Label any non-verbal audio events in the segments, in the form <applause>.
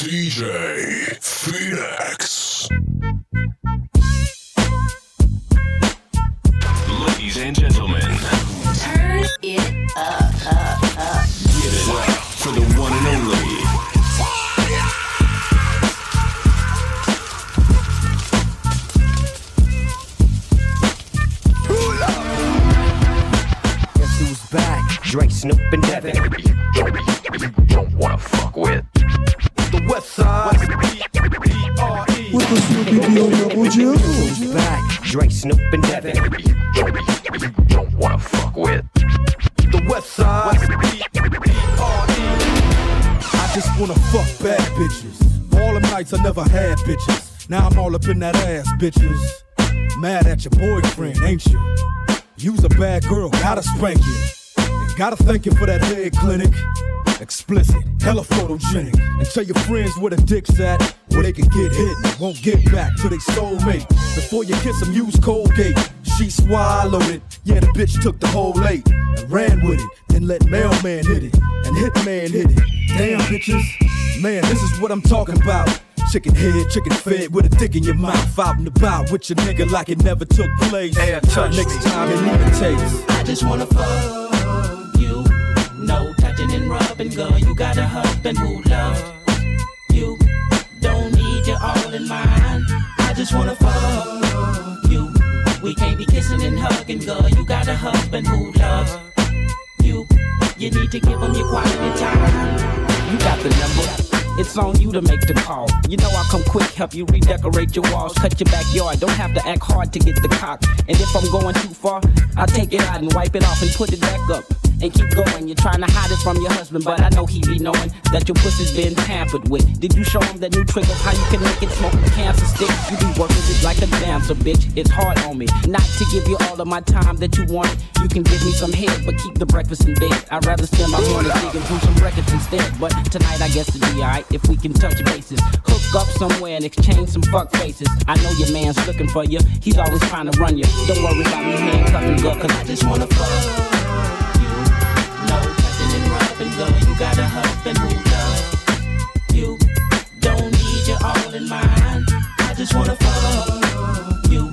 DJ Phoenixx. Ladies and gentlemen, Turn it up, up, up. give it up for the one and only. Guess who's back? Dre, Snoop, and Devin. The. The. I just wanna fuck bad bitches. All them nights I never had bitches. Now I'm all up in that ass, bitches. Mad at your boyfriend, ain't you? You's a bad girl, gotta spank you. Gotta thank you for that head clinic. Explicit, hella photogenic. And tell your friends where the dick's at, where they can get hit and won't get back to they soulmate. Before you kiss them, use Colgate. She swallowed it. Yeah, the bitch took the whole eight and ran with it. Then let mailman hit it and hitman hit it. Damn bitches, man, this is what I'm talking about. Chicken head, chicken fed with a dick in your mouth. Out and about with your nigga like it never took place. Next time it need a taste. I just wanna fuck you. No touching and girl. You got a husband who loves you. Don't need you all in mine. I just wanna fuck you. We can't be kissing and hugging, girl. You got a husband who loves you. You need to give him your quality time. You got the number. It's on you to make the call. You know I'll come quick, help you redecorate your walls, cut your backyard. Don't have to act hard to get the cock. And if I'm going too far, I'll take it out and wipe it off and put it back up. And keep going. You're trying to hide it from your husband, but I know he be knowing that your pussy's been tampered with. Did you show him that new trick of how you can make it smoke a cancer stick? You be working it like a dancer, bitch. It's hard on me. Not to give you all of my time that you want. You can give me some head, but keep the breakfast in bed. I'd rather spend my morning digging through some records instead. But tonight I guess it'd be alright if we can touch bases. Hook up somewhere and exchange some fuck faces. I know your man's looking for you. He's always trying to run you. Don't worry about me handcuffing girl, cause I just wanna fuck and rubbing, girl. You got a husband who loves you. Don't need you all in mine. I just wanna fuck you.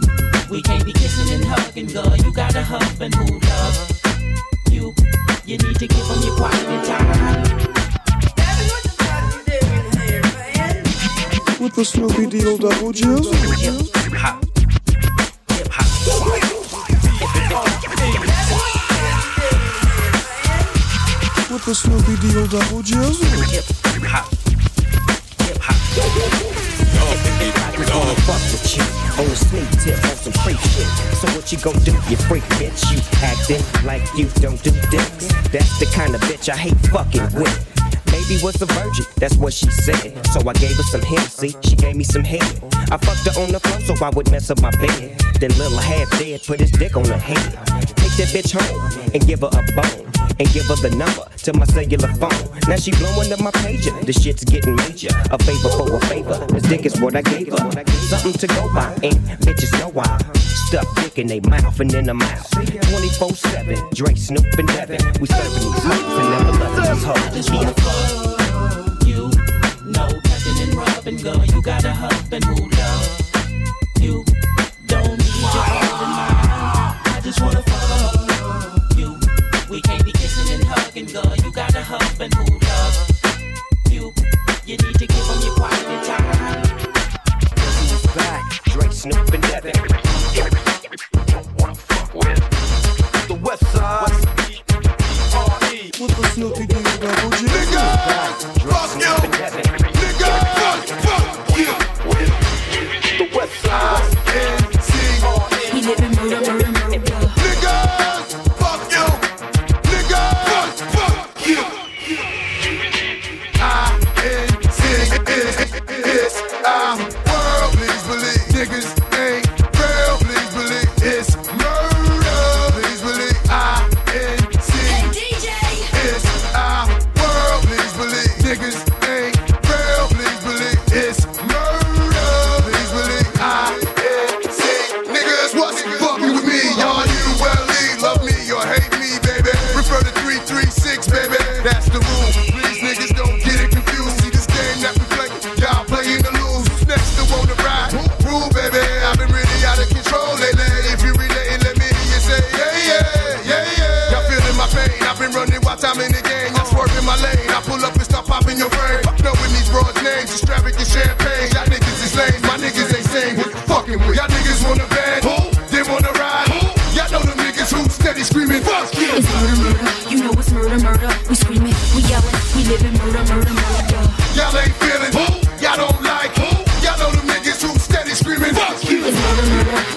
We can't be kissing and hugging, girl. You got a husband who loves you. You need to give him your quality time. With the Snoopy Dio Double G. With the Snoopy Dio Double G. Wanna fuck with you on a sneak tip on some freak shit. So what you gon' do, you freak bitch? You acting like you don't do dicks. That's the kind of bitch I hate fucking with. Baby was a virgin, that's what she said. So I gave her some Hennessy, she gave me some head. I fucked her on the floor so I would mess up my bed. Then little half dead put his dick on her head. Take that bitch home and give her a bone. And give her the number to my cellular phone. Now she blowing up my pager. The shit's getting major. A favor for a favor. This dick is what I gave her. Something to go by, and bitches know why. Stuff dick in they mouth and in the mouth. 24 7. Dre, Snoop, and Devin. We serving these hoes and never letting these hoes.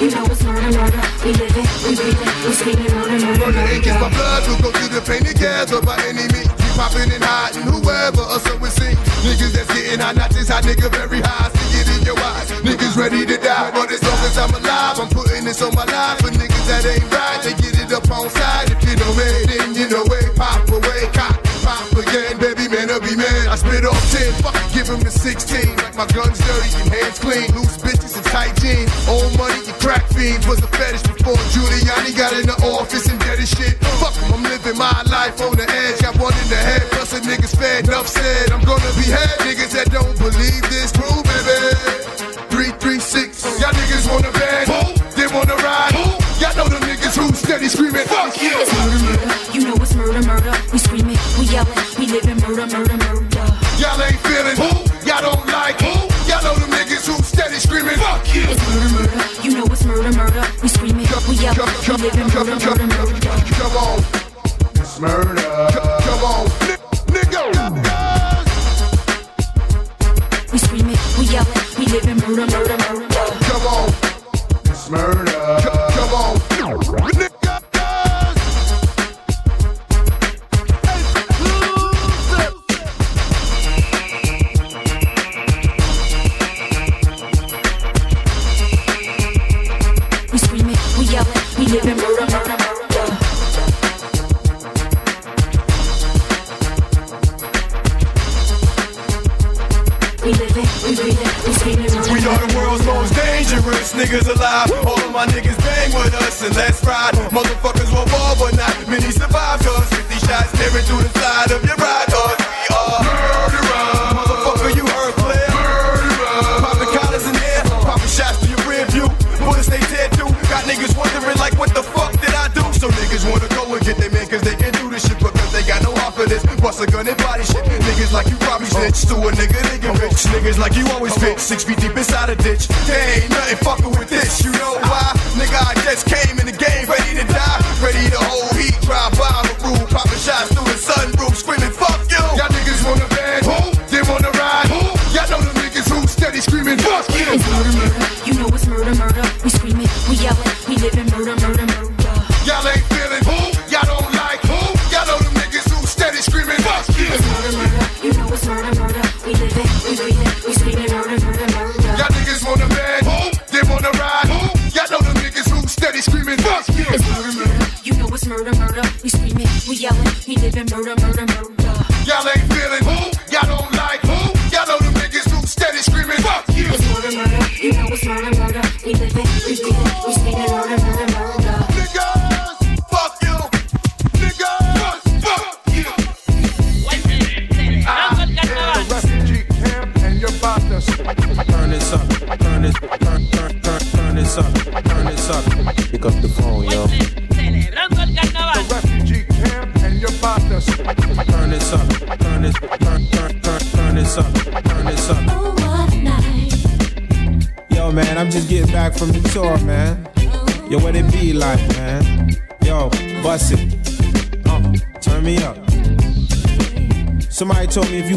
You know it's murder, murder. We living, we breathing, we screaming murder, murder, Murder Inc is my blood, we'll go through the pain together by any means. We popping and hiding, whoever, or so it seems. Niggas that's getting high, not just hot, nigga very high. See it in your eyes. Niggas ready to die, but as long as I'm alive, I'm putting this on my life. For niggas that ain't right, they get it up on side. If you know me, then you know way, pop away, pop again, baby man, I'll be man. I spit off 10, fuck it, give the 16. Like my guns dirty and hands clean, loose bitches and Giuliani got in the office and his shit. Fuck 'em, I'm living my life on the edge. Got one in the head, plus a niggas fed. Enough said, I'm gonna be head. Niggas that don't believe this, true, baby. 336, y'all niggas wanna band, they wanna ride. Y'all know them niggas who steady screaming, fuck. You living murder, murder,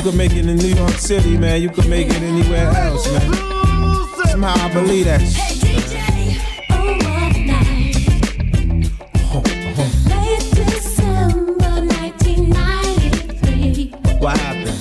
could make it in New York City, man, you could make it anywhere else, man. Somehow I believe that. What happened?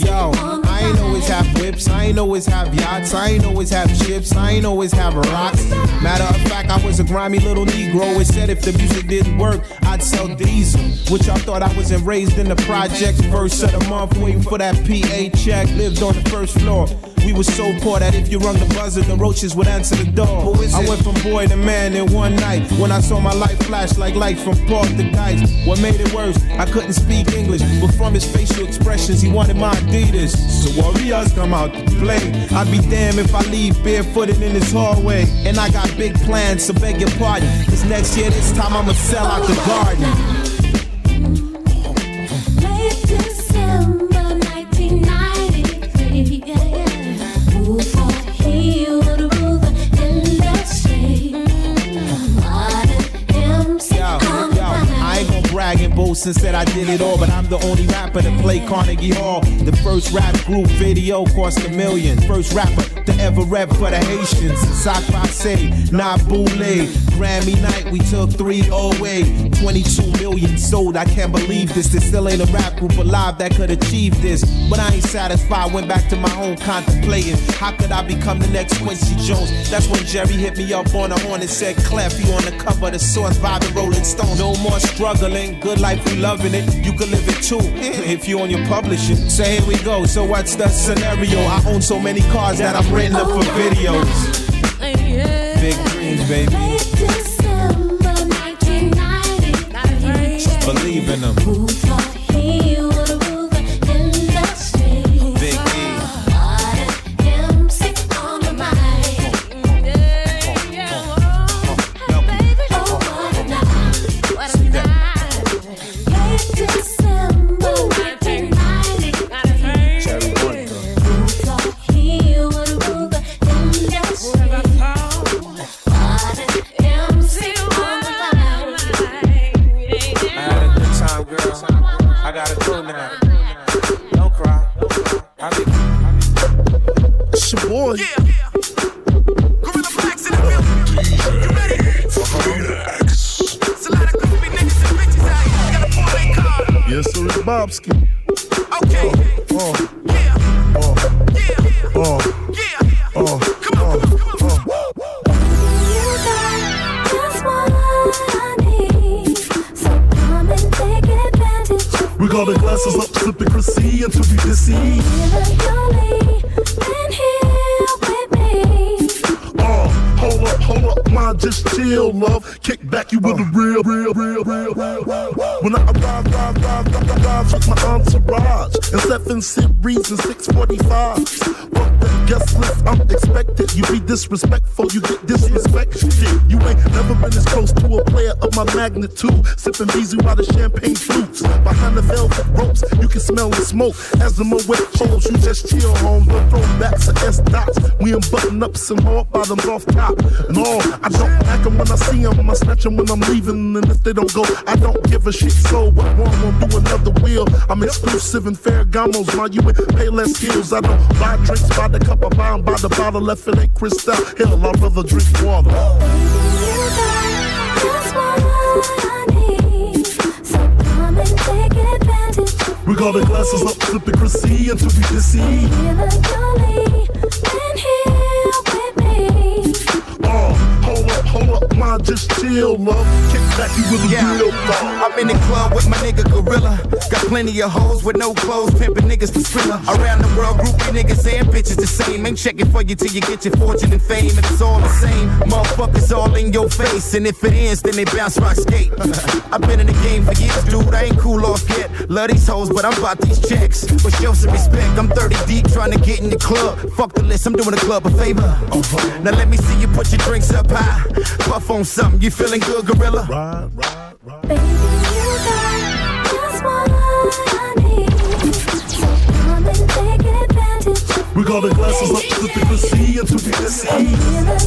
Yo, I ain't always have whips, I ain't always have yachts, I ain't always have chips, I ain't always have rocks. Matter of fact, I was a grimy little Negro. It said if the music didn't work, I'd sell diesel. Which I thought I wasn't raised in the projects. First of the month, waiting for that PA check. Lived on the first floor We were so poor that if you rung the buzzer, the roaches would answer the door. I went from boy to man in one night when I saw my life flash like lights from Park to Dice. What made it worse? I couldn't speak English, but from his facial expressions, he wanted my Adidas. So warriors come out to play. I'd be damned if I leave barefooted in this hallway. And I got big plans, so beg your pardon. Cause next year, this time I'ma sell out the garden. And said I did it all, but I'm the only rapper to play Carnegie Hall. The first rap group video cost a million. First rapper to ever rap for the Haitians. Passe, Nabule, Grammy night, we took 308. 22 million sold, I can't believe this. There still ain't a rap group alive that could achieve this. But I ain't satisfied, went back to my home contemplating. How could I become the next Quincy Jones? That's when Jerry hit me up on the horn and said, Clef, you on the cover the Source vibing Rolling Stone. No more struggling, good life, we loving it. You can live it too, <laughs> if you on your publishing. So here we go, so what's the scenario? I own so many cars that I'm renting them for videos. Disrespectful, you get disrespected. You ain't never been as close to a player of my magnitude. Sipping easy while the champagne flutes. Behind the velvet ropes, you can smell the smoke. As the Moet pose, you just chill home. The throwbacks are S dots. We unbutton up some hard bottoms off top. All, I don't like 'em when I see see 'em. I snatch snatch 'em when I'm leaving. And if they don't go, I don't give a shit. So what one won't do another will. I'm exclusive and in Ferragamos. While you pay less Hills, I don't buy drinks by the cup. I buy by the bottle. Left it ain't crystal. Hell, I'd rather drink water. That's what I need. So come and take advantage of We got the glasses up, sipping Chrissy until we dizzy. Ma, just chill, love. Kick back, you with the Yeah, real. I'm in the club with my nigga Gorilla. Got plenty of hoes with no clothes, pimping niggas for thriller. Around the world, groupie niggas and bitches the same. Ain't checking for you till you get your fortune and fame, and it's all the same. Motherfuckers all in your face, and if it ends, then they bounce rock skate. <laughs> I've been in the game for years, dude. I ain't cool off yet. Love these hoes, but I'm about these checks. But show some respect. I'm 30 deep, trying to get in the club. Fuck the list, I'm doing the club a favor. Uh-huh. Now let me see you put your drinks up high. Puff on something, you feeling good, gorilla? Ride, ride, ride. Baby, you got just what I need. So come and take advantage We got the glasses up, sipping Chrissy until we dizzy. Yoli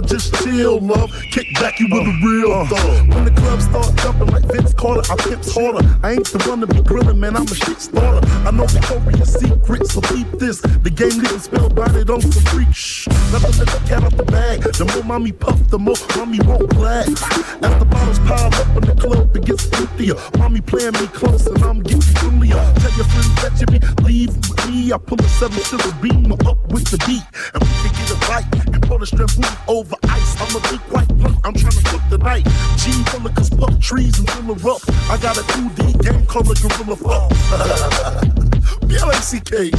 ma, just chill, love. Kick back, you with the real uh, uh. dog. When the club start jumping like Vince Carter, I pimps harder. I ain't the one to be grilling, man, I'm a shit starter. I know Victoria's Secret, so keep this. The game niggas spelled by it on some freak. Shh, nothing let the cat out the bag. The more mommy puff, the more mommy won't black. As the bottles pile up in the club, it gets emptier. Mommy playing me close, and I'm getting familiar. Tell your friends that you be leave with me. I pull a seven silver beam up with the beat, and we can get it right. And pull the strength move over ice. I'ma be quite I'm trying to cook the night. G full of cause puff trees and fill her up. I got a 2D game called a Gorilla Fuck. <laughs> B-L-A-C-K.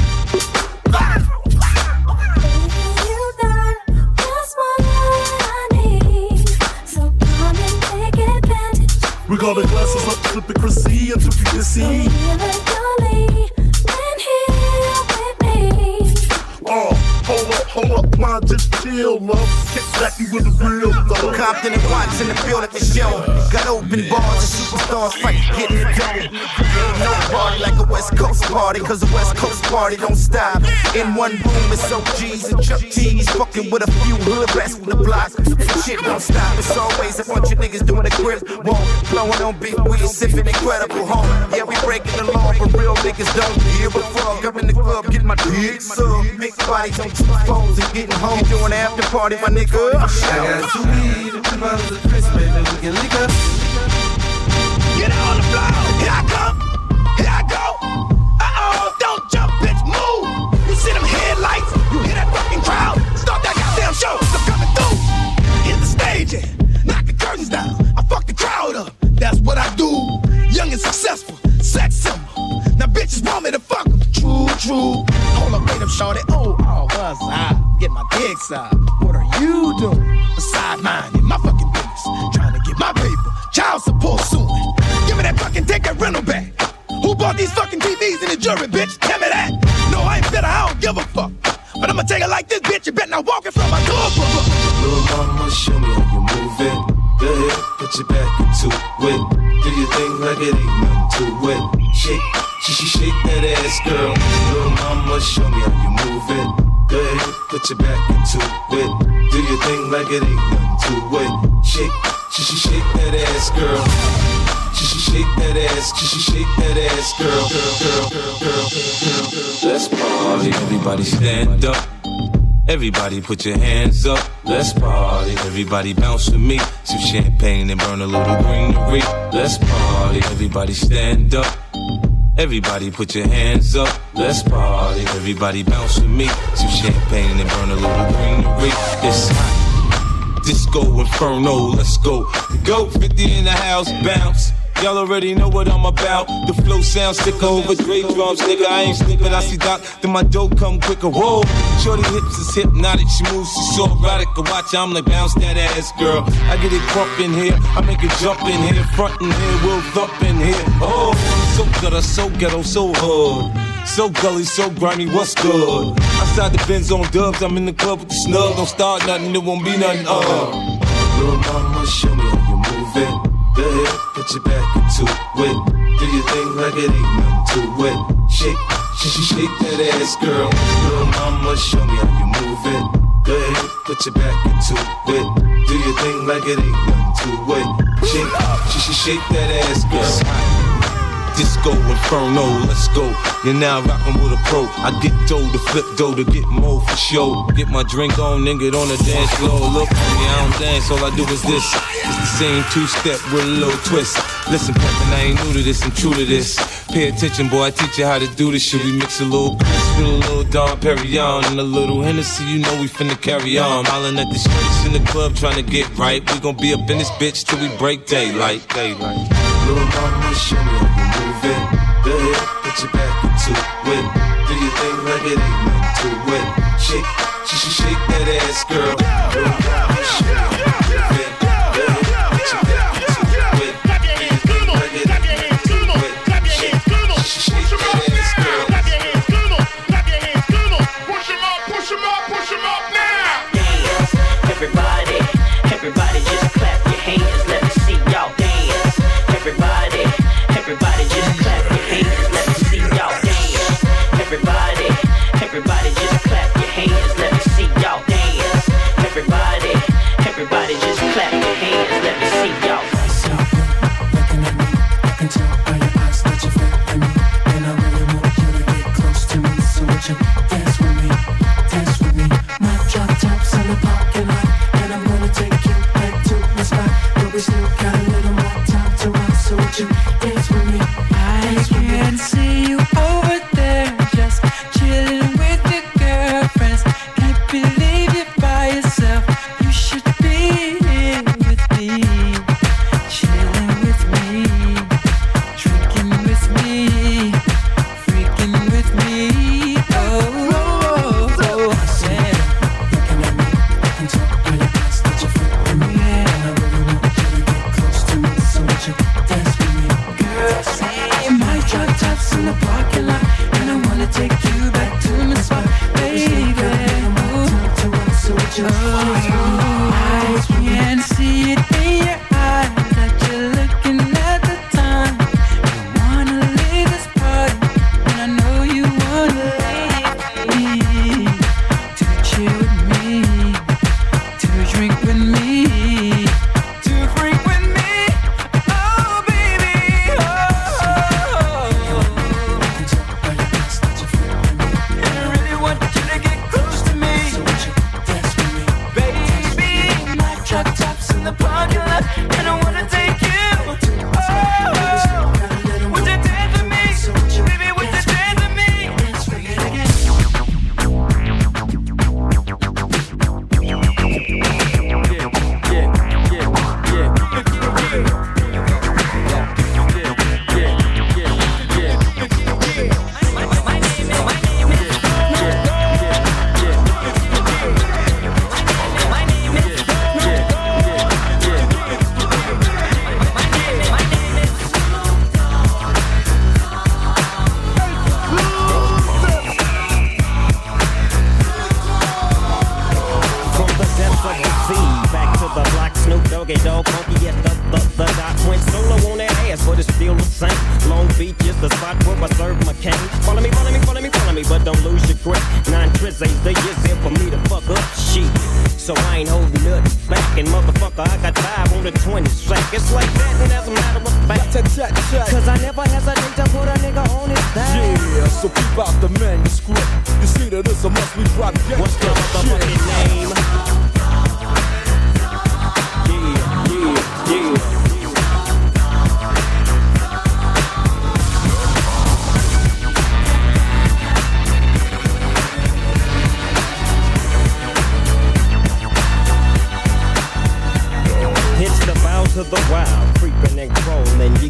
We got the glasses up, Chrissy, and took you to see. Mind just chill, love. Get back you with the real love. Compton and Watts in the build at the show. Got open bars and superstars fight, getting it done. Ain't no party like a West Coast party, cause a West Coast party don't stop. In one room, it's OGs and Chuck T's, fucking with a few hood rats from the block. Shit don't stop, it's always a bunch of niggas doing the grip. Whoa, blowing on big weed, sipping incredible home. Yeah, we breaking the law, but real niggas don't give a fuck. I'm in the club, getting my dick sucked. Mix bodies on two phones and getting home. Doing after party, my nigga. I got two weed two bottles of Chris, baby, we can lick up. Get on the floor. Here I come. Here I go. Uh-oh, don't jump, bitch, move. You see them headlights? You hear that fucking crowd? Start that goddamn show. I'm coming through. Hit the stage and knock the curtains down. I fuck the crowd up. That's what I do. Young and successful, sex symbol. Now bitches want me to. True. Hold up, wait up, shorty. Oh, oh, what's up? Get my dick sucked. What are you doing? Beside mine, in my fucking business. Trying to get my paper. Child support soon. Give me that fucking that rental back. Who bought these fucking TVs in the jury, bitch? Tell me that. No, I ain't bitter, I don't give a fuck. But I'ma take it like this, bitch. You better not walk in of my door. Little mama, show me how you move it. Go ahead, put your back into it. Do your thing like it ain't nothing to it. Shake, she, shake that ass, girl. Little mama, show me how you move it. Go ahead, put your back into it. Do your thing like it ain't nothing to it. Shake, she, she shake that ass, girl. She, she shake that ass, she, she shake that ass, girl, girl, girl, girl, girl, girl, girl. Let's party, everybody stand up. Everybody put your hands up, let's party. Everybody bounce with me. Some champagne and burn a little greenery. Let's party. Everybody stand up. Everybody put your hands up, let's party. Everybody bounce with me. Some champagne and burn a little greenery. It's hot. Disco Inferno, let's go. Go 50 in the house, bounce. Y'all already know what I'm about. The flow sounds thicker over Dre drums, nigga. I ain't stupid. I see Doc, then my dough come quicker. Whoa, shorty hips is hypnotic. She moves, she's so erotic. I watch, I'm like bounce that ass, girl. I get it crump in here, I make it jump in here, front in here, we'll thump in here. Oh, so gutter, so ghetto, so hood. So gully, so grimy, what's good? Outside the Benz on dubs, I'm in the club with the snug. Don't start nothing, it won't be nothing. Uh. Little mama, show me how you move it. Go ahead, put your back into it. Do your thing like it ain't nothing to it. Shake, she shake that ass, girl. Little mama, show me how you move it. Go ahead, put your back into it. Do your thing like it ain't nothing to it. Shake, she shake that ass, girl. Disco Inferno, let's go. You're now rockin' with a pro. I get dough to flip dough to get more for show. Get my drink on, then get on the dance floor. Look me, I don't dance, all I do is this. It's the same two step with a little twist. Listen, Peppin, I ain't new to this, I'm true to this. Pay attention, boy, I teach you how to do this shit. We mix a little Chris with a little Dom Perignon and a little Hennessy, you know we finna carry on. Hollin' at the streets in the club trying to get right. We gon' be up in this bitch till we break daylight. daylight. Little ass, girl.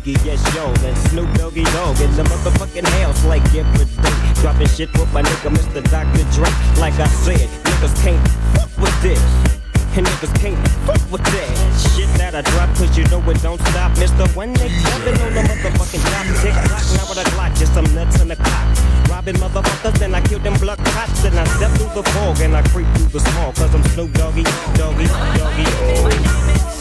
Yiggy yes yo, and Snoop Doggy Dogg in the motherfucking house like every day. Dropping shit with my nigga Mr. Dr. Dre. Like I said, niggas can't fuck with this. And niggas can't fuck with that shit that I drop, cause you know it don't stop. Mr. 187 on the motherfucking top. Tick tock, now with a Glock, just some nuts in the clock. Robbing motherfuckers, then I kill them blood cops. Then I step through the fog and I creep through the small, cause I'm Snoop Doggy, Doggy, Doggy. Oh.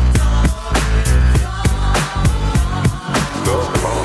Ladies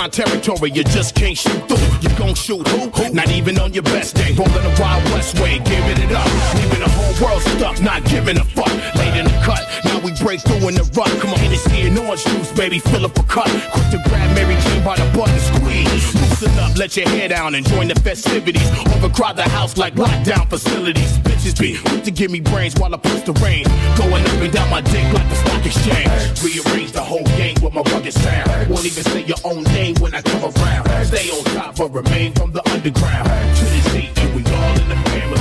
Teflon territory, you just can't shoot through. You gon' shoot who? Not even on your best day. Rolling the Wild West way, giving it up. Leaving the whole world stuck, not giving a fuck. Late in the cut, now we break through in the rut. Come on, Hennessy and orange juice, baby, fill up a cup. Quick to grab Mary Jane by the button, squeeze. Loosen up, let your hair down and join the festivities. Overcrowd the house like lockdown facilities. Bitches be quick to give me brains while I push the rain. Going up and down my dick like the stock exchange. Rearrange the whole game with my rugged sound. Won't even say your own name when I come around. Stay on top but remain from the underground. To the deep, and we all in the family.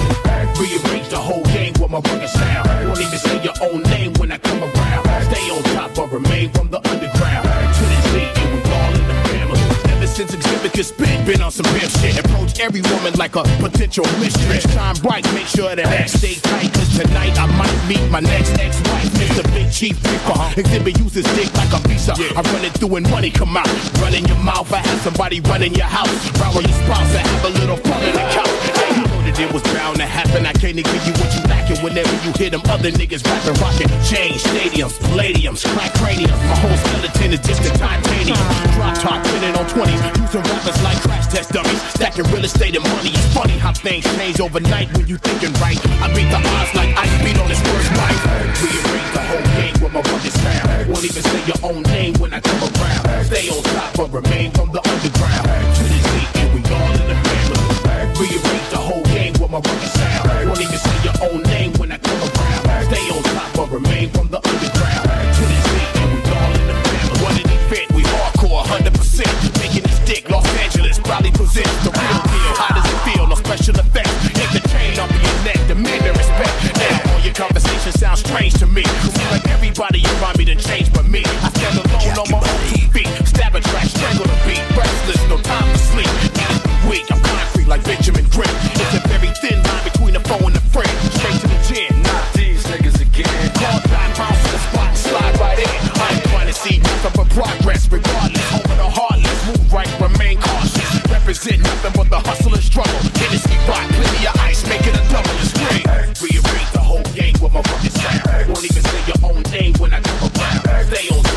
Rearrange the whole game with my rugged sound. Won't even say your own name when I come around. Stay on top but remain from the underground. To the deep, and we all in the family. Ever since Xzibit could spit, been on some pimp shit. Approach every woman like a potential mistress. Shine bright, make sure that ass stay tight. Cause tonight I might meet my next ex-wife. Mr. Big Chief Reaper. Xzibit uses dick like a visa. I run it through and money come out. Run in your mouth, I have somebody running your house. Round your spouse, I have a little fun in the couch. It was bound to happen. I can't give you what you lacking whenever you hear them other niggas rapping, rocking. Change stadiums, palladiums, crack craniums. My whole skeleton is just a titanium. Drop top, pinning on 20s. Using rappers like crash test dummies. Stacking real estate and money. It's funny how things change overnight when you thinking right. I beat the odds like Ike beat on his first wife. Rearrange the whole game with my rugged sound. Won't even say your own name when I come around. Stay on top but remain from the underground. My rugged sound. Won't even say your own name when I come around. Stay on top but remain from the underground. To the deep and we all in the family. One in fit, we hardcore 100%. Making this dick Los Angeles proudly presents the real deal. How does it feel? No special effects. Hit the chain off your neck, demand the respect. Now all your conversation sounds strange to me. Like everybody around me done changed but me. I progress, regardless. Over the heartless, move right, remain cautious. Represent nothing but the hustle and struggle. Hennessy rock, plenty of ice, make it a double and scream. Rearrange the whole game with my fucking sound. Won't even say your own name when I come around. Stay on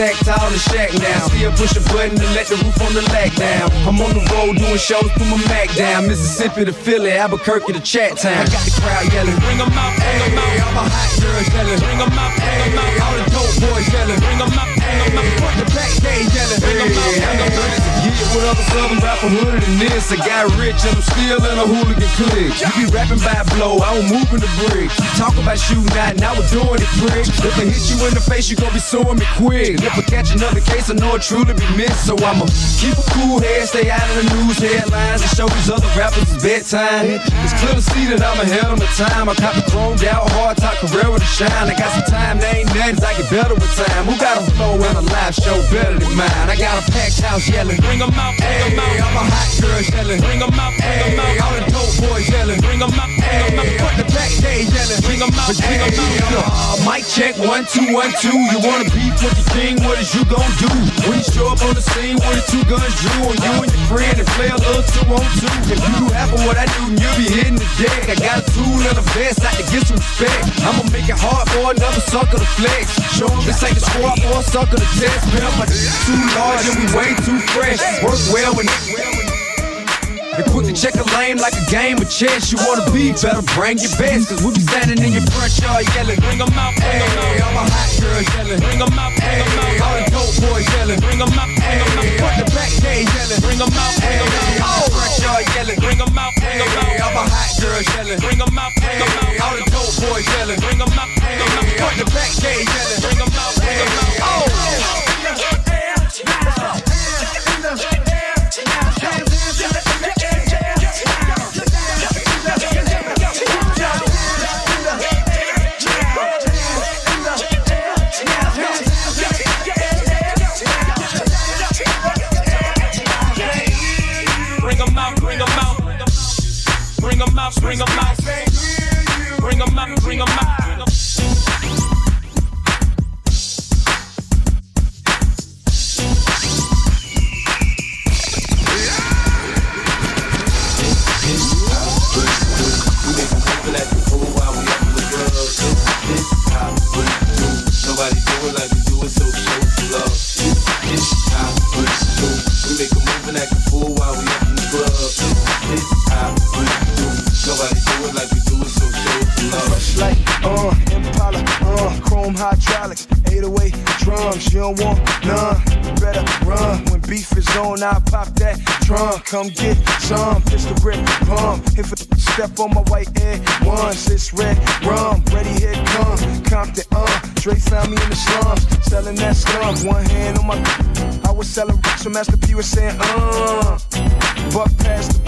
stacked tall in the shack now. Still push a button to let the roof on the lack down. I'm on the road doing shows, put my Mac down. Mississippi to Philly, Albuquerque to Chat Town. I got the crowd yelling. Bring 'em out, bring 'em out. I'm a hot girl yelling. Bring 'em out, bring 'em out. All the dope boys yelling. Bring 'em out, bring 'em out. Front the back gate yelling. Bring 'em out, bring 'em out. Yeah, what other southern rapper hooded than this? I got rich and I'm still in a hooligan clique. You be rapping by blow, I don't the brick. Talk about shooting out, now we're doing it prick. If I hit you in the face, you gon' be suing me quick. If I catch another case, I know it truly be missed. So I'ma keep a cool head, stay out of the news headlines, and show these other rappers it's bedtime. It's clear to see that I'm ahead of my time. I cop the chromed out hard top career with a shine. I got some time, there ain't nothing, I get better with time. Who got a flow and a live show better than mine? I got a packed house yelling. Bring 'em out, bring 'em Hey, out. I'm a hot girl yelling. Bring 'em out, bring 'em Hey, out. Boys yelling. Bring 'em out, bring 'em Hey, out. front the back gate yelling. Bring 'em out, bring 'em out. Uh, Mic check, one, two, one, two. You wanna beef with the king, what is you gon' do? When you show up on the scene with a two guns drew on you and your friend and play a little two on two. If you do half of what I do, you'll be hitting the deck. I got a tool and a vest, I can get some respect. I'ma make it hard for another sucker to flex. Show 'em this ain't a squad for a sucker to test. Man, my too large and we way too fresh. Work well when and quick to check a lane like a game of chess. You wanna be better, bring your best. Cause we be standing in your front yard yelling. Bring 'em out, hey, all my hot girls yelling. Bring 'em out, hey, all the dope boys yelling. Bring 'em out, hey, put the back gate yelling. Bring 'em out, hey, all the front yard yelling. Bring 'em out, hey, all my hot girls yelling. Bring 'em out, hey, all the dope boys yelling. Bring 'em out, hey, put the back gate yelling. Bring 'em out, hey, oh. Bring 'em out, bring 'em out. Bring 'em out, bring 'em out. Nobody do it like we do it, so show some love. Hydraulics, 808 drums, you don't want none. Better run when beef is on, I pop that trunk. Come get some, pistol grip, pump. If a step on my white air, once it's red rum, ready here it come. Compton, uh, Dre found me in the slums, selling that skunk. One hand on my, I was selling rocks, so Master P was saying, uh, buck past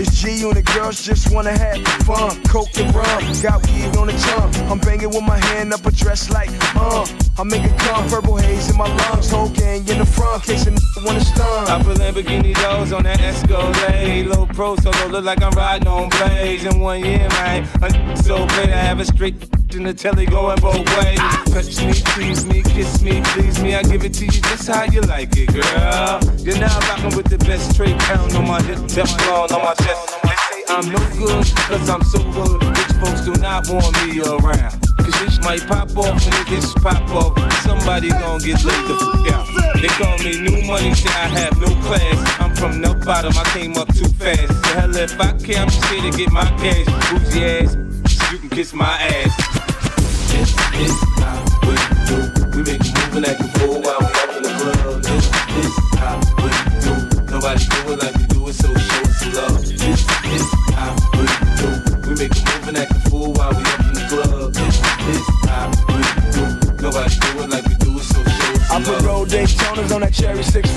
it's G and the girls just wanna have fun. Coke and rum, got weed on the tongue. I'm banging with my hand up a dress like, uh. I make it come, purple haze in my lungs. Whole gang in the front, case a nigga wanna stun. I put Lamborghini doors on that Escalade. Low pro solo, look like I'm riding on blades. In one year, man, I'm so great. I have a straight in the telly going both ways. Touch me, tease me, kiss me, please me. I give it to you just how you like it, girl. You're now rocking with the best straight pound on my hip, Teflon on my chest. They say I'm no good, cause I'm so good. Rich folks do not want me around. Cause this might pop off and if this pop off, somebody gon' get laid the fuck out. They call me new money, say I have no class. I'm from the bottom, I came up too fast. The hell if I care, I'm just here to get my cash. Boozy ass, you can kiss my ass. This is how we do. We make a move act a fool while we up in the club. This is how we do. Nobody do it like make a move and act a fool while we up in the club. This is how we do. Nobody do it like we do it, so show I some put love. roll Daytonas on that cherry 6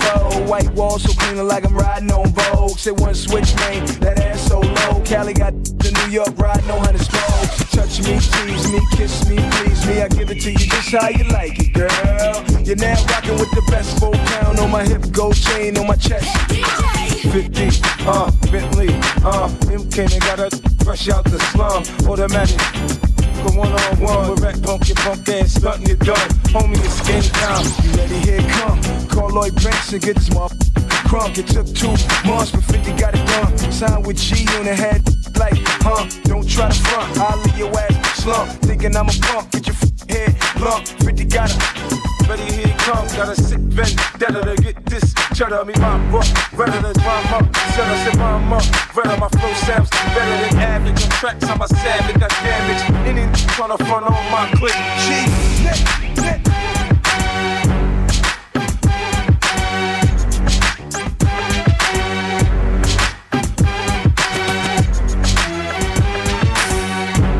White walls so clean like I'm riding on Vogue. Say one switch name, that ass so low. Cali got the New York ride, no hundred smoke. Touch me, tease me, kiss me, please me. I give it to you just how you like it, girl. You're now rocking with the best four pound on my hip, gold chain on my chest. 50, uh, Bentley, uh, MK, they got her fresh out the slum, automatic. Go one on one rap punk, your punk ass, stunting your done. Homie, it's game time. You ready? Here come. Call Lloyd Banks and get this motherfucker crunk. It took two months, but 50 got it done. Signed with G on the head, like, huh? Don't try to front. I'll leave your ass slump. Thinking I'm a punk, get your head lump. 50 got it. Ready, here he comes, got a sick vendetta to get this cheddar. Me mom rough, redder than mama. Said I said mama, redder my flow sounds better than average. On tracks, I'm a savage, got damage. Any tryna front on my click. G,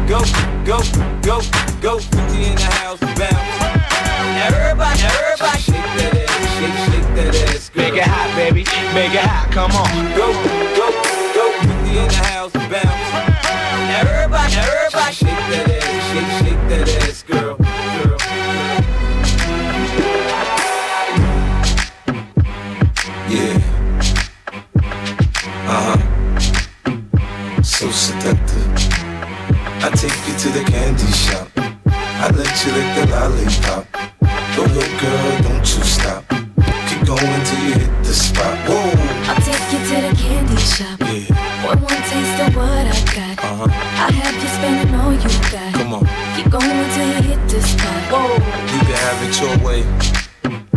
Go, go, go, go, girl. Make it hot, baby. Make it hot. Come on. Go, go, go, 50 in the house, bounce. Now everybody, now everybody, shake that ass, shake, shake that ass, girl, girl. Yeah. Uh huh. So seductive. I take you to the candy shop. I let you lick the lollipop. Go ahead, girl, don't you stop. Going till you hit the spot. Whoa. I'll take you to the candy shop. Yeah. One more taste of what I got. Uh huh. I'll have you spending all you got. Come on. Keep going till you hit the spot. Whoa. You can have it your way.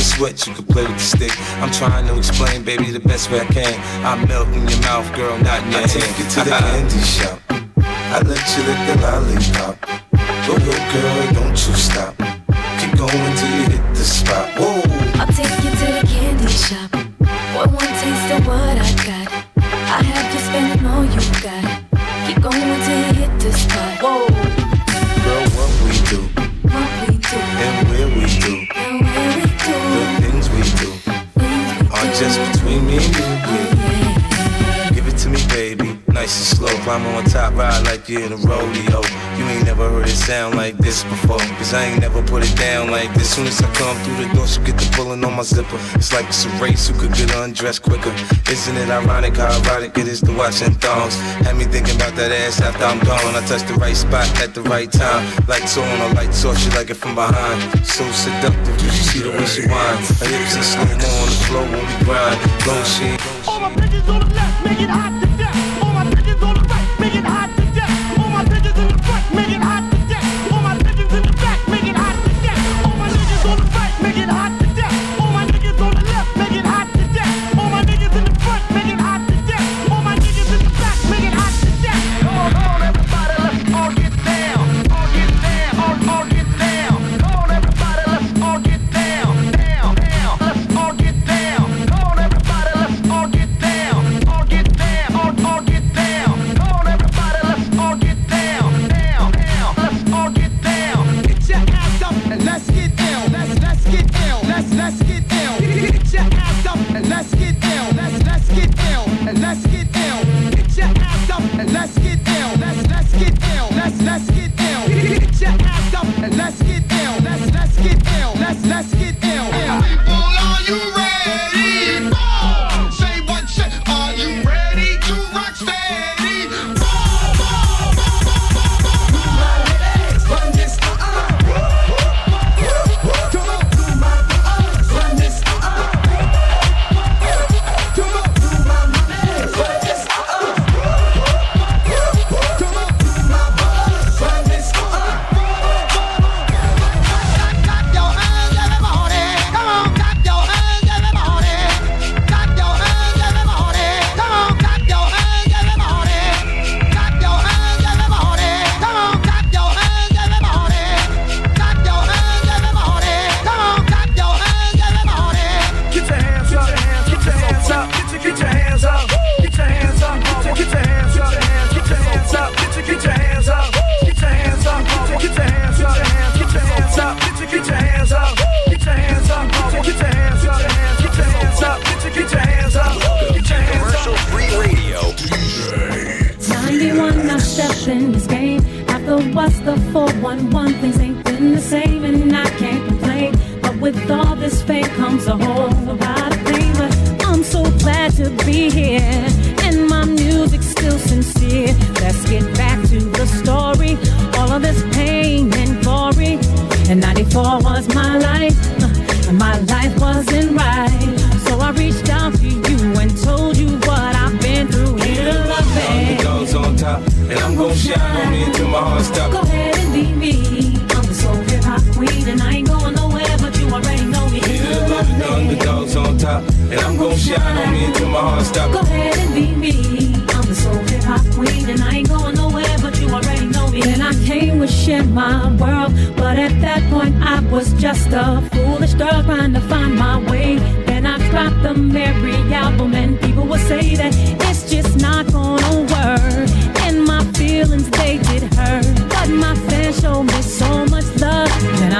a sweat, you can play with the stick. I'm trying to explain, baby, the best way I can. I melt in your mouth, girl, not in your I hand. take you to the candy shop. I let you lick the lollipop. Go oh, ahead, girl, don't you stop. Keep going till you hit the spot. Whoa. I'll take you to the candy shop. Boy, one taste of what I got. I have you spending all you got. Keep going till you hit the spot. Whoa, just between me and you. Nice and slow. Climb on top, ride like you're in a rodeo. You ain't never heard it sound like this before. Cause I ain't never put it down like this. Soon as I come through the door, she get the pulling on my zipper. It's like it's a race who could get undressed quicker. Isn't it ironic how erotic it is to watch in thongs? Had me thinking about that ass after I'm gone. I touch the right spot at the right time. Lights on, a lights off, she like it from behind. So seductive, did you see the way she whine. Her hips in slow on the floor when we grind. Long she All my bitches on the left, make it hot things ain't been the same, and I can't complain. But with all this fame comes a whole lot of pain. But I'm so glad to be here, and my music's still sincere. Let's get back to the story. All of this pain and glory. And 94 was my life, uh, and my life wasn't right. So I reached out to you and told you what I've been through. Here to love it. On top, and I'm gon' shine on me until my heart stops. Go ahead and be me. And I'm gon' shine on me until my heart stops. Go ahead and be me. I'm the soul hip hop queen, and I ain't going nowhere, but you already know me. And I came with share my world, but at that point I was just a foolish girl trying to find my way. Then I dropped the Mary album, and people would say that it's just not gonna work. And my feelings they did hurt, but my fans showed me so much love. Sipping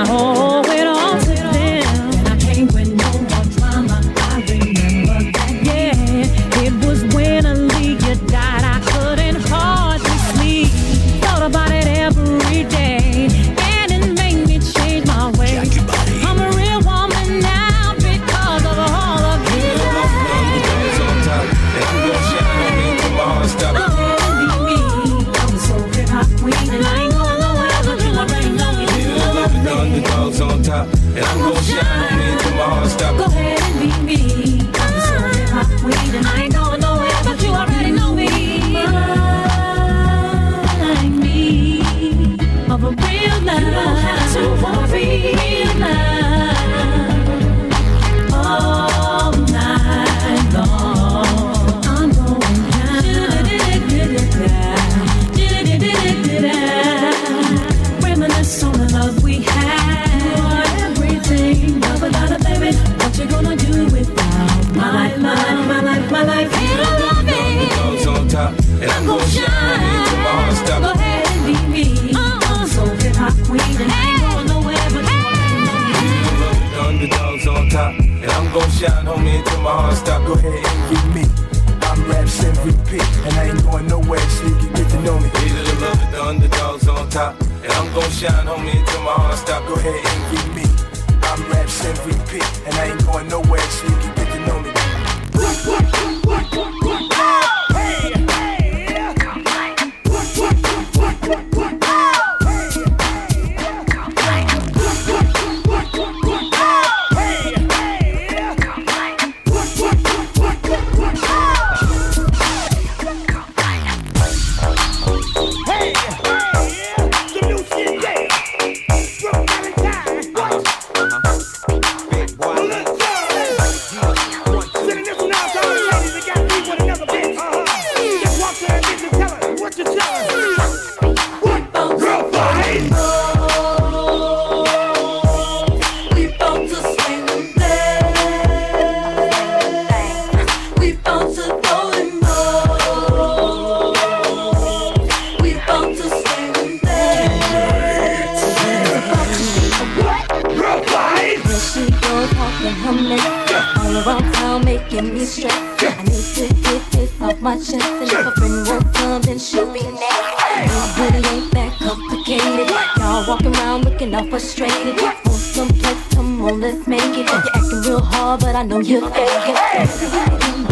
looking all frustrated. Want some play? Come on, let's make it. You're acting real hard, but I know you're faking.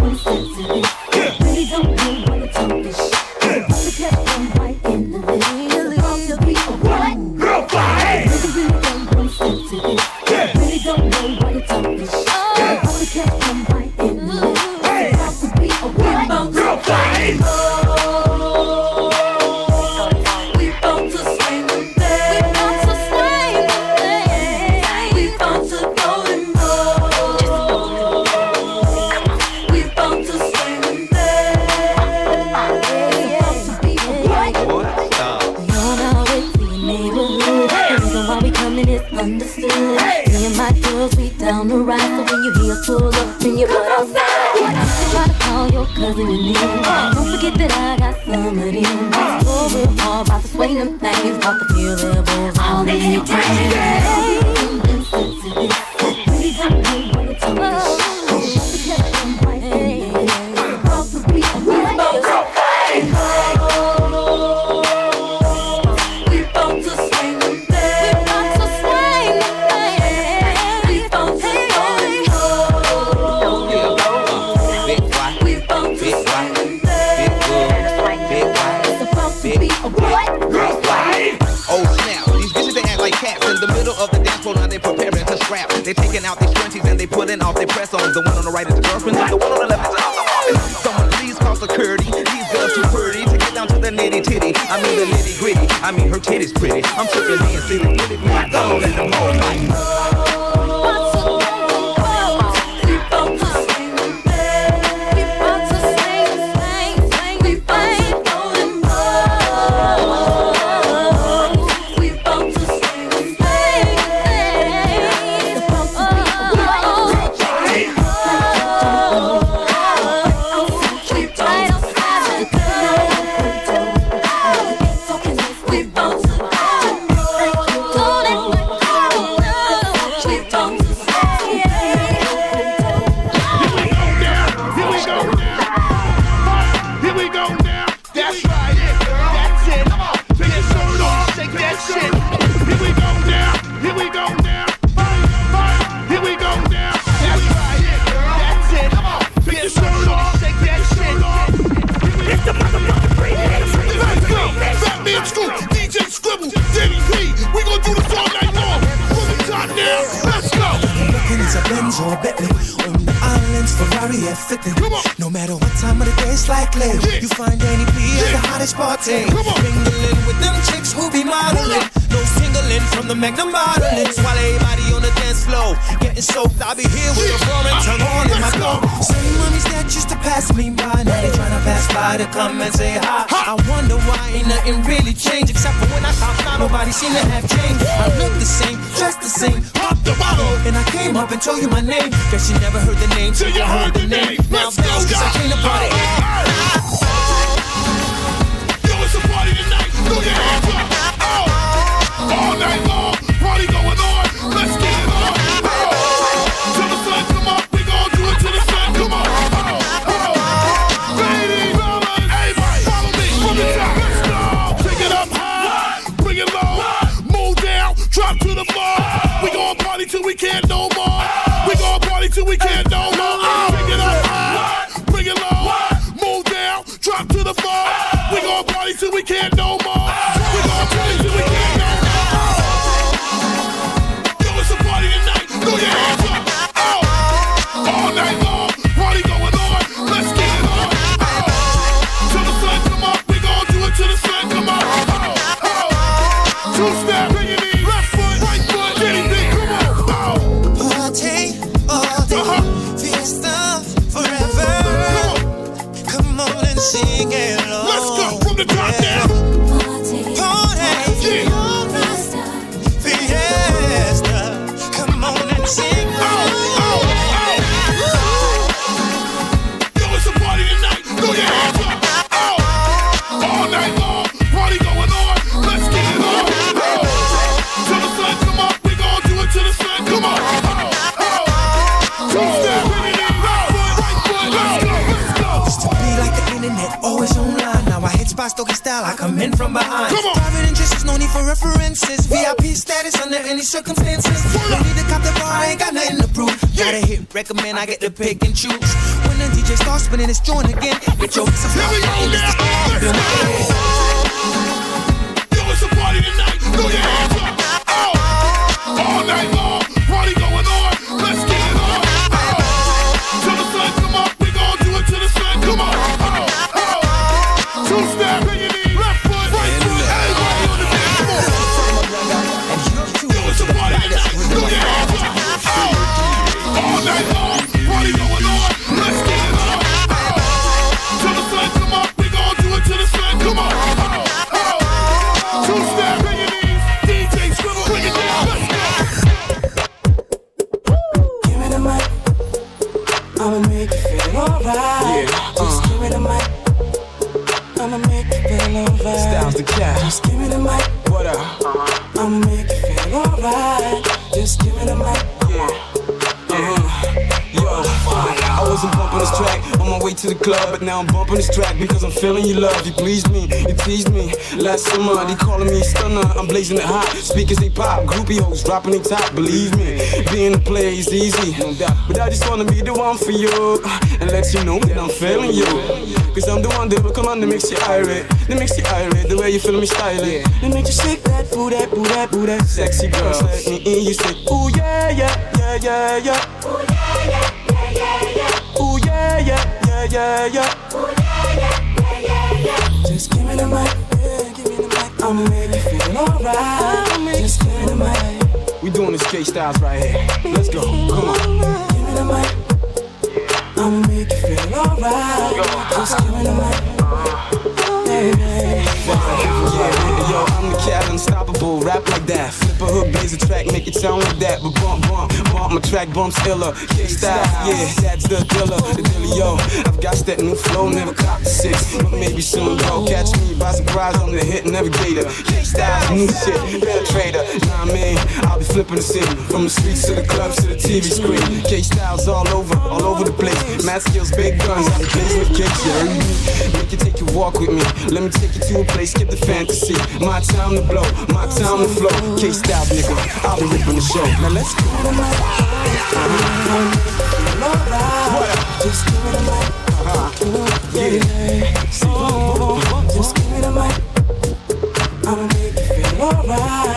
Can't no more. We gon' party till we can't no more. Take it up high, bring it low, move down, drop to the floor. We gon' party till we can't no more. Recommend, I get to pick and choose. When the DJ starts spinning his joint again, get your Here we go now. Feeling your love. You pleased me, you teased me. Last summer, they calling me stunner. I'm blazing it hot. Speakers they pop, groupie hoes dropping they top. Believe me, being a player is easy. But I just wanna be the one for you uh, and let you know that I'm feeling you. Cause I'm the one that will come on that makes you irate, that makes you irate. The way you feel me styling, that makes you shake that, boo that, boo that, boo that. Sexy girls let me in. You say, ooh yeah, yeah, yeah, yeah, yeah. Ooh yeah, yeah, yeah, yeah, yeah. Just give me the mic. Give me the mic. I'ma make you feel alright. Just give me the mic. We doing this K Styles right here. Let's go. Come on. Give me the mic. I'ma make you feel alright. Just give me the mic. Baby. Yeah, yo, I'm the cat, unstoppable, rap like that. Hook, blaze a track, make it sound like that. But bump, bump, bump, my track bumps iller. K-style, yeah, that's the dealer. The dealer, yo, I've got that new flow, never cop the six. But maybe soon, bro, catch me by surprise, I'm the hit navigator. K-style, new shit, penetrator. Nah, man, I'll be flipping the city. From the streets to the clubs to the TV screen. K-styles all over, all over the place. Math skills, big guns, I'm blazing you heard me? Make your walk with me. Let me take you to a place, skip the fantasy. My time to blow, my time to flow. K-style, nigga, I'll be ripping the show. Now let's go. Up? Just give me the mic. Uh-huh. Yeah. Oh, oh, oh, Just give me the mic. I'ma make you feel alright.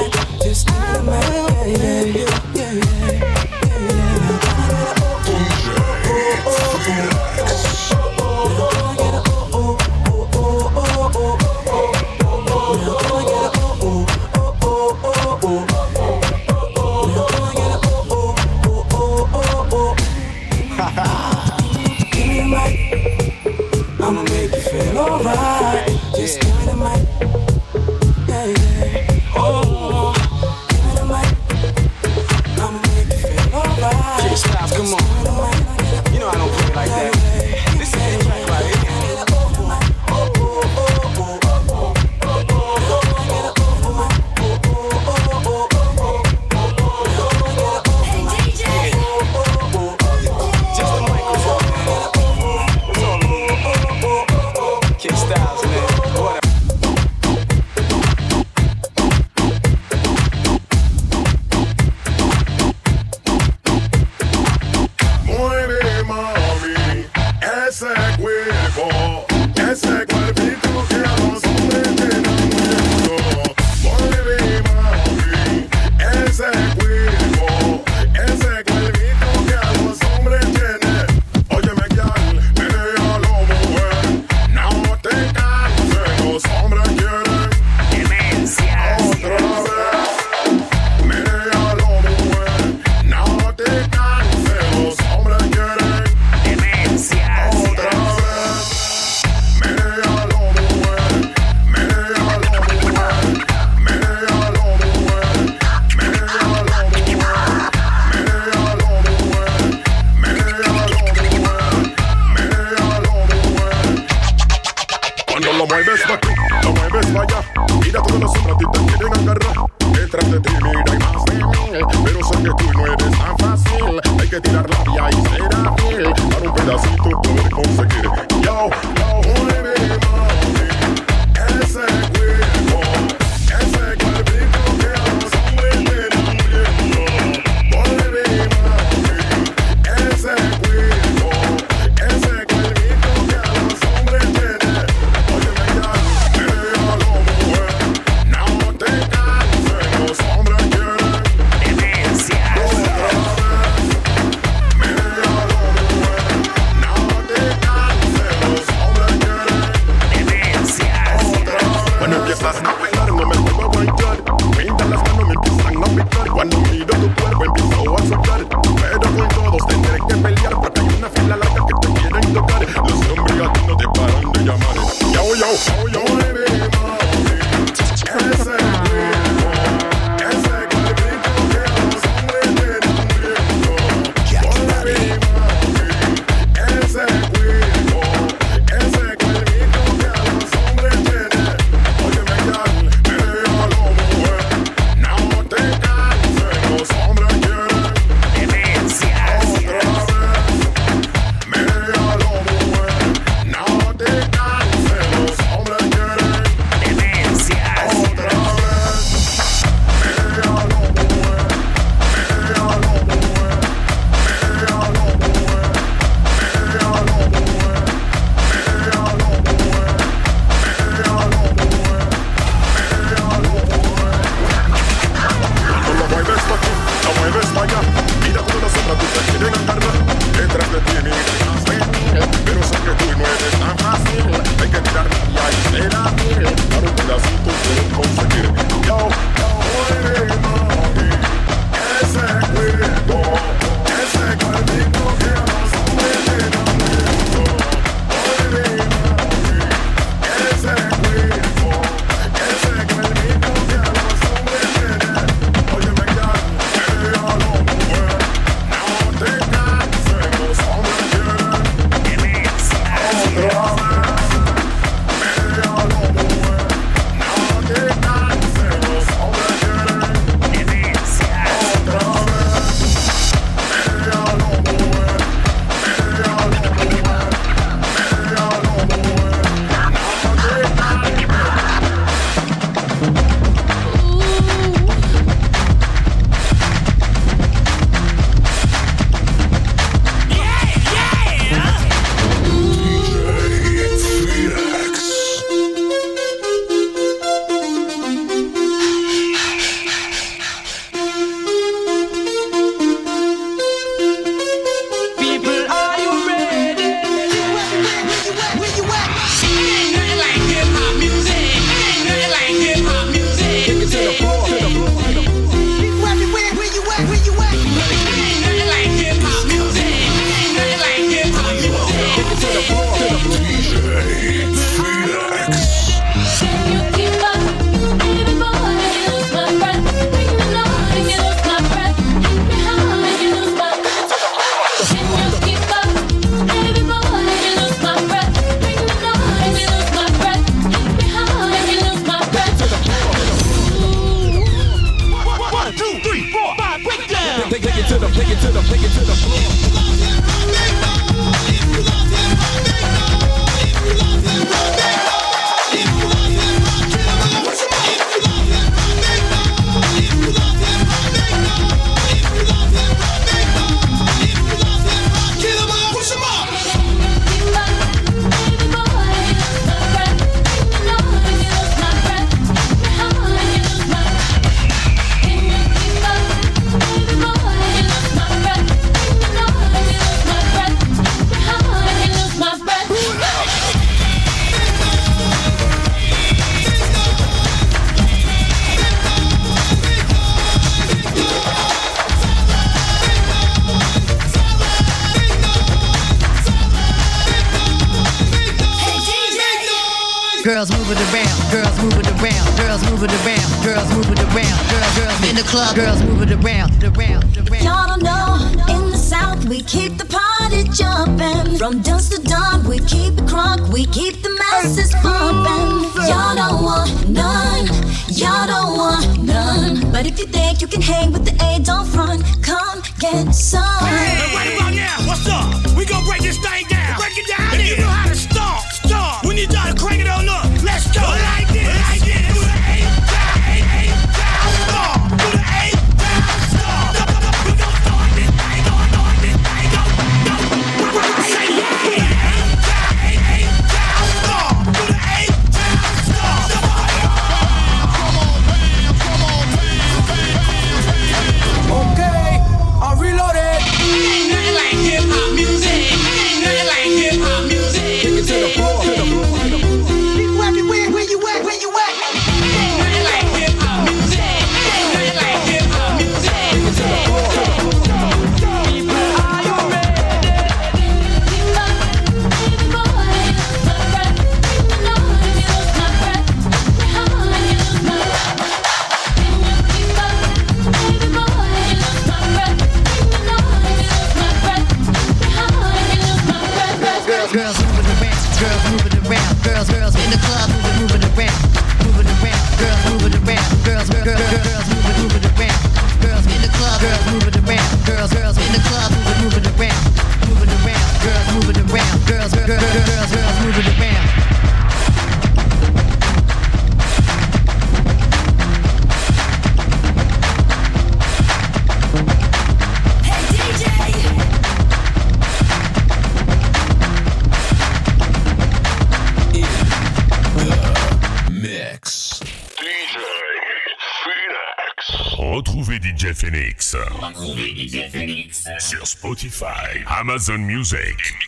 Spotify, Amazon Music